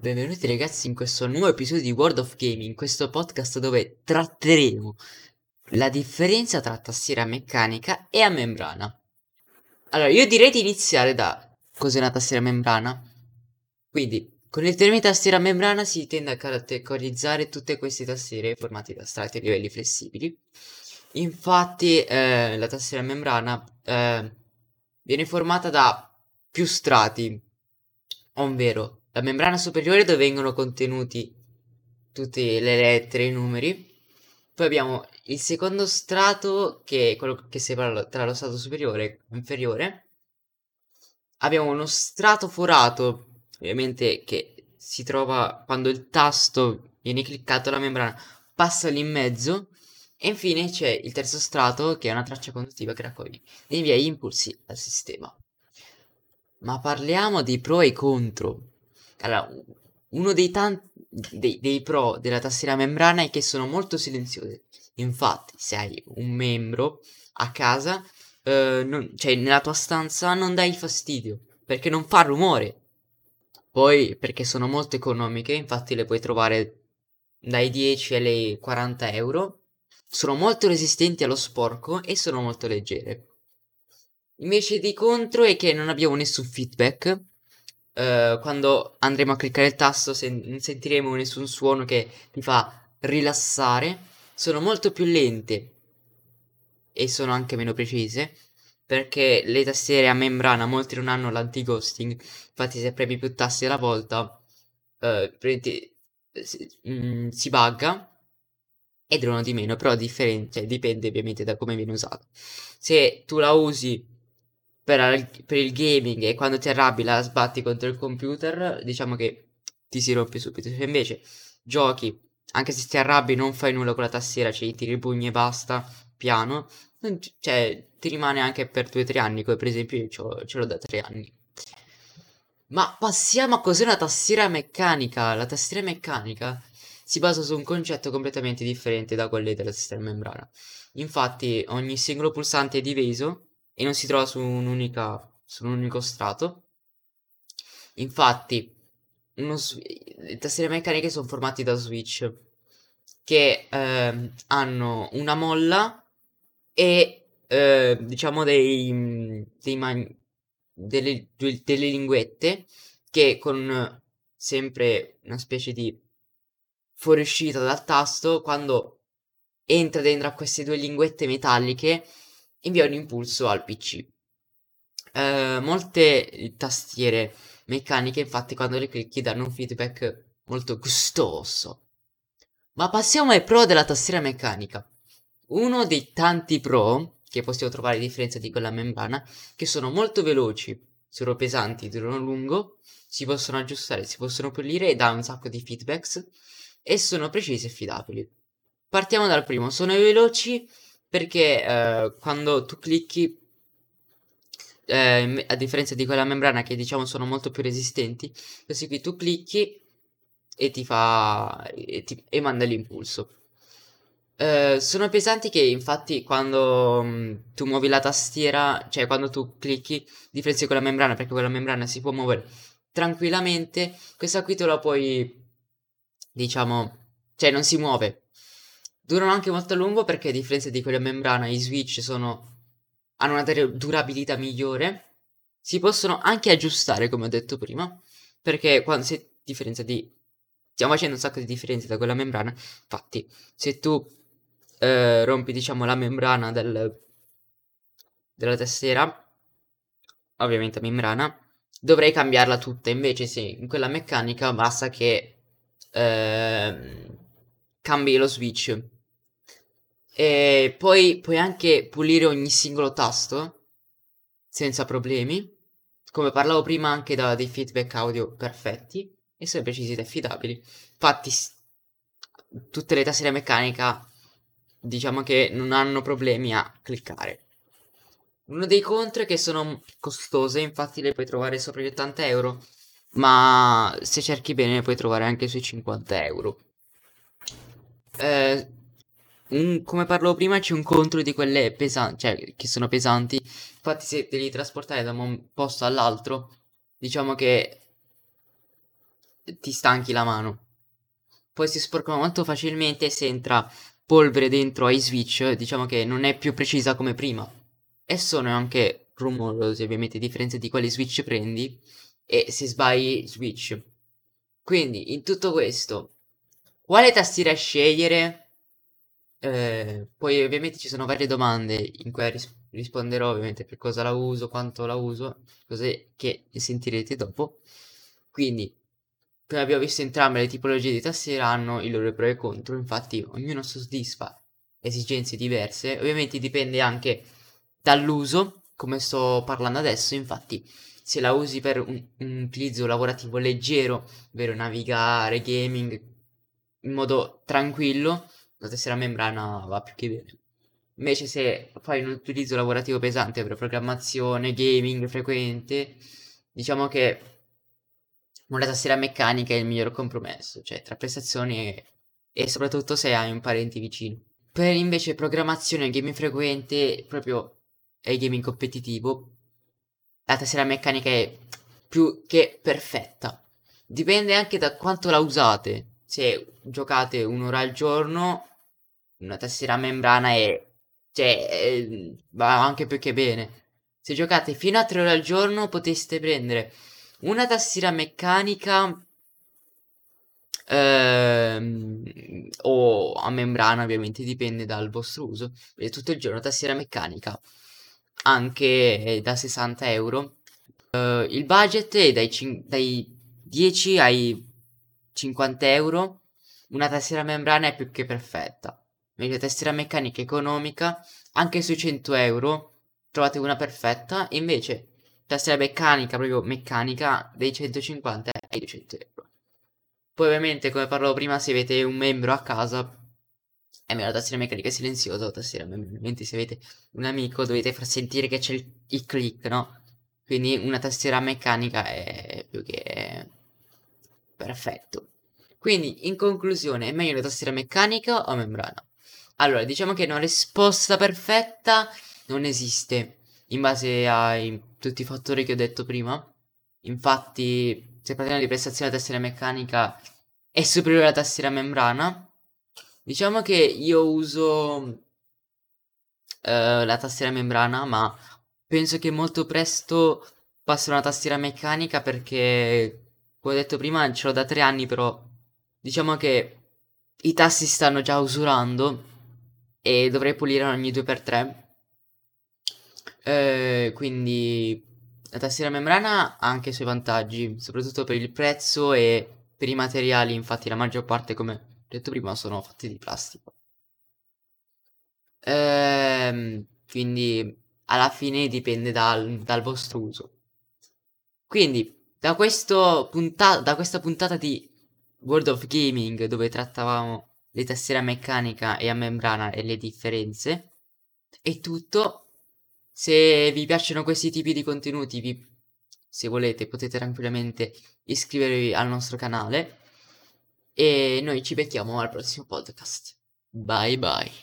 Benvenuti ragazzi in questo nuovo episodio di World of Gaming, questo podcast dove tratteremo la differenza tra tastiera meccanica e a membrana. Allora, io direi di iniziare da cos'è una tastiera a membrana. Quindi, con il termine tastiera a membrana si tende a categorizzare tutte queste tastiere formate da strati a livelli flessibili. Infatti, eh, la tastiera a membrana eh, viene formata da più strati, ovvero la membrana superiore dove vengono contenuti tutte le lettere e i numeri. Poi abbiamo il secondo strato che è quello che separa tra lo strato superiore e inferiore. Abbiamo uno strato forato, ovviamente che si trova quando il tasto viene cliccato la membrana passa lì in mezzo. E infine c'è il terzo strato che è una traccia conduttiva che raccoglie e invia gli impulsi al sistema. Ma parliamo di pro e contro. Allora, uno dei tanti dei, dei, pro della tastiera membrana è che sono molto silenziose. Infatti, se hai un membro a casa, eh, non, cioè nella tua stanza, non dai fastidio perché non fa rumore. Poi, perché sono molto economiche, infatti le puoi trovare dai 10 ai 40 euro. Sono molto resistenti allo sporco e sono molto leggere. Invece di contro è che non abbiamo nessun feedback uh, quando andremo a cliccare il tasto sen- non sentiremo nessun suono che ti fa rilassare. Sono molto più lente e sono anche meno precise perché le tastiere a membrana molti non hanno l'anti-ghosting. Infatti se premi più tasti alla volta uh, si, mm, si bugga e durano di meno, però differente, cioè, dipende ovviamente da come viene usato. Se tu la usi per, per, il gaming e quando ti arrabbi la sbatti contro il computer, diciamo che ti si rompe subito. Se invece giochi, anche se ti arrabbi, non fai nulla con la tastiera, cioè tiri i pugni e basta, piano, cioè ti rimane anche per 2-3 anni, come per esempio io ce l'ho da 3 anni. Ma passiamo a cos'è una tastiera meccanica. La tastiera meccanica si basa su un concetto completamente differente da quelli della tastiera membrana. Infatti ogni singolo pulsante è diviso e non si trova su, su un unico strato. Infatti, uno, le tastiere meccaniche sono formate da switch che eh, hanno una molla e eh, diciamo dei, dei man- delle, delle linguette che con sempre una specie di fuoriuscita dal tasto quando entra dentro a queste due linguette metalliche invia un impulso al PC. Eh, molte tastiere meccaniche, infatti, quando le clicchi danno un feedback molto gustoso. Ma passiamo ai pro della tastiera meccanica. Uno dei tanti pro che possiamo trovare a differenza di quella membrana, che sono molto veloci, sono pesanti, durano lungo, si possono aggiustare, si possono pulire e dà un sacco di feedbacks e sono precisi e affidabili. Partiamo dal primo, sono veloci perché eh, quando tu clicchi eh, a differenza di quella membrana che diciamo sono molto più resistenti questi qui tu clicchi e ti fa e, ti, e manda l'impulso. Eh, sono pesanti che infatti quando mh, mm, tu muovi la tastiera cioè quando tu clicchi differenza di quella membrana perché quella membrana si può muovere tranquillamente questa qui te la puoi diciamo cioè non si muove Durano anche molto a lungo perché a differenza di quella membrana i switch sono, hanno una durabilità migliore. Si possono anche aggiustare come ho detto prima perché quando si differenza di... Stiamo facendo un sacco di differenze da quella membrana. Infatti se tu eh, rompi diciamo la membrana del, della tastiera, ovviamente membrana, dovrei cambiarla tutta. Invece se in quella meccanica basta che eh, cambi lo switch e poi puoi anche pulire ogni singolo tasto senza problemi. Come parlavo prima anche da dei feedback audio perfetti e sono precisi ed affidabili. Infatti tutte le tastiere meccanica diciamo che non hanno problemi a cliccare. Uno dei contro è che sono costose, infatti le puoi trovare sopra gli 80 euro, ma se cerchi bene le puoi trovare anche sui 50 euro. Eh, un, come parlavo prima, c'è un contro di quelle pesanti, cioè che sono pesanti. Infatti, se devi trasportare da un posto all'altro, diciamo che ti stanchi la mano. Poi si sporcano molto facilmente se entra polvere dentro ai switch, diciamo che non è più precisa come prima. E sono anche rumorosi, ovviamente, a differenza di quali switch prendi e se sbagli switch. Quindi, in tutto questo, quale tastiera scegliere? Eh, poi ovviamente ci sono varie domande in cui ris- risponderò ovviamente per cosa la uso, quanto la uso, cose che sentirete dopo. Quindi, come abbiamo visto entrambe le tipologie di tastiera hanno i loro pro e contro, infatti ognuno soddisfa esigenze diverse, ovviamente dipende anche dall'uso, come sto parlando adesso, infatti se la usi per un, un utilizzo lavorativo leggero, ovvero navigare, gaming, in modo tranquillo, la tastiera membrana va più che bene. Invece se fai un utilizzo lavorativo pesante per programmazione, gaming frequente, diciamo che una tastiera meccanica è il miglior compromesso, cioè tra prestazioni e, e soprattutto se hai un parente vicino. Per invece programmazione e gaming frequente, proprio e gaming competitivo, la tastiera meccanica è più che perfetta. Dipende anche da quanto la usate. Se giocate un'ora al giorno, una tastiera membrana è cioè eh, va anche più che bene. Se giocate fino a 3 ore al giorno poteste prendere una tastiera meccanica ehm, o a membrana ovviamente dipende dal vostro uso. Vedete tutto il giorno tastiera meccanica anche da 60 euro. Uh, il budget è dai, dai 10 ai 50 euro. Una tastiera membrana è più che perfetta. Meglio tastiera meccanica economica, anche sui 100 euro trovate una perfetta. Invece tastiera meccanica, proprio meccanica, dai 150 ai 200 euro. Poi ovviamente, come parlavo prima, se avete un membro a casa, è meglio la tastiera meccanica silenziosa o tastiera mentre se avete un amico dovete far sentire che c'è il, il click, no? Quindi una tastiera meccanica è più che perfetto. Quindi, in conclusione, è meglio una tastiera meccanica o membrana? Allora, diciamo che una risposta perfetta non esiste in base a tutti i fattori che ho detto prima. Infatti, se parliamo di prestazione della tastiera meccanica è superiore alla tastiera membrana. Diciamo che io uso uh, la tastiera membrana, ma penso che molto presto passerò una tastiera meccanica perché, come ho detto prima, ce l'ho da tre anni, però diciamo che i tasti stanno già usurando e dovrei pulire ogni 2x3. Eh, quindi la tastiera membrana ha anche i suoi vantaggi, soprattutto per il prezzo e per i materiali, infatti la maggior parte, come detto prima, sono fatti di plastica. Ehm, quindi alla fine dipende dal, dal vostro uso. Quindi da, punta- da questa puntata di World of Gaming dove trattavamo le tastiere a meccanica e a membrana e le differenze è tutto. Se vi piacciono questi tipi di contenuti, vi, se volete potete tranquillamente iscrivervi al nostro canale e noi ci becchiamo al prossimo podcast. Bye bye.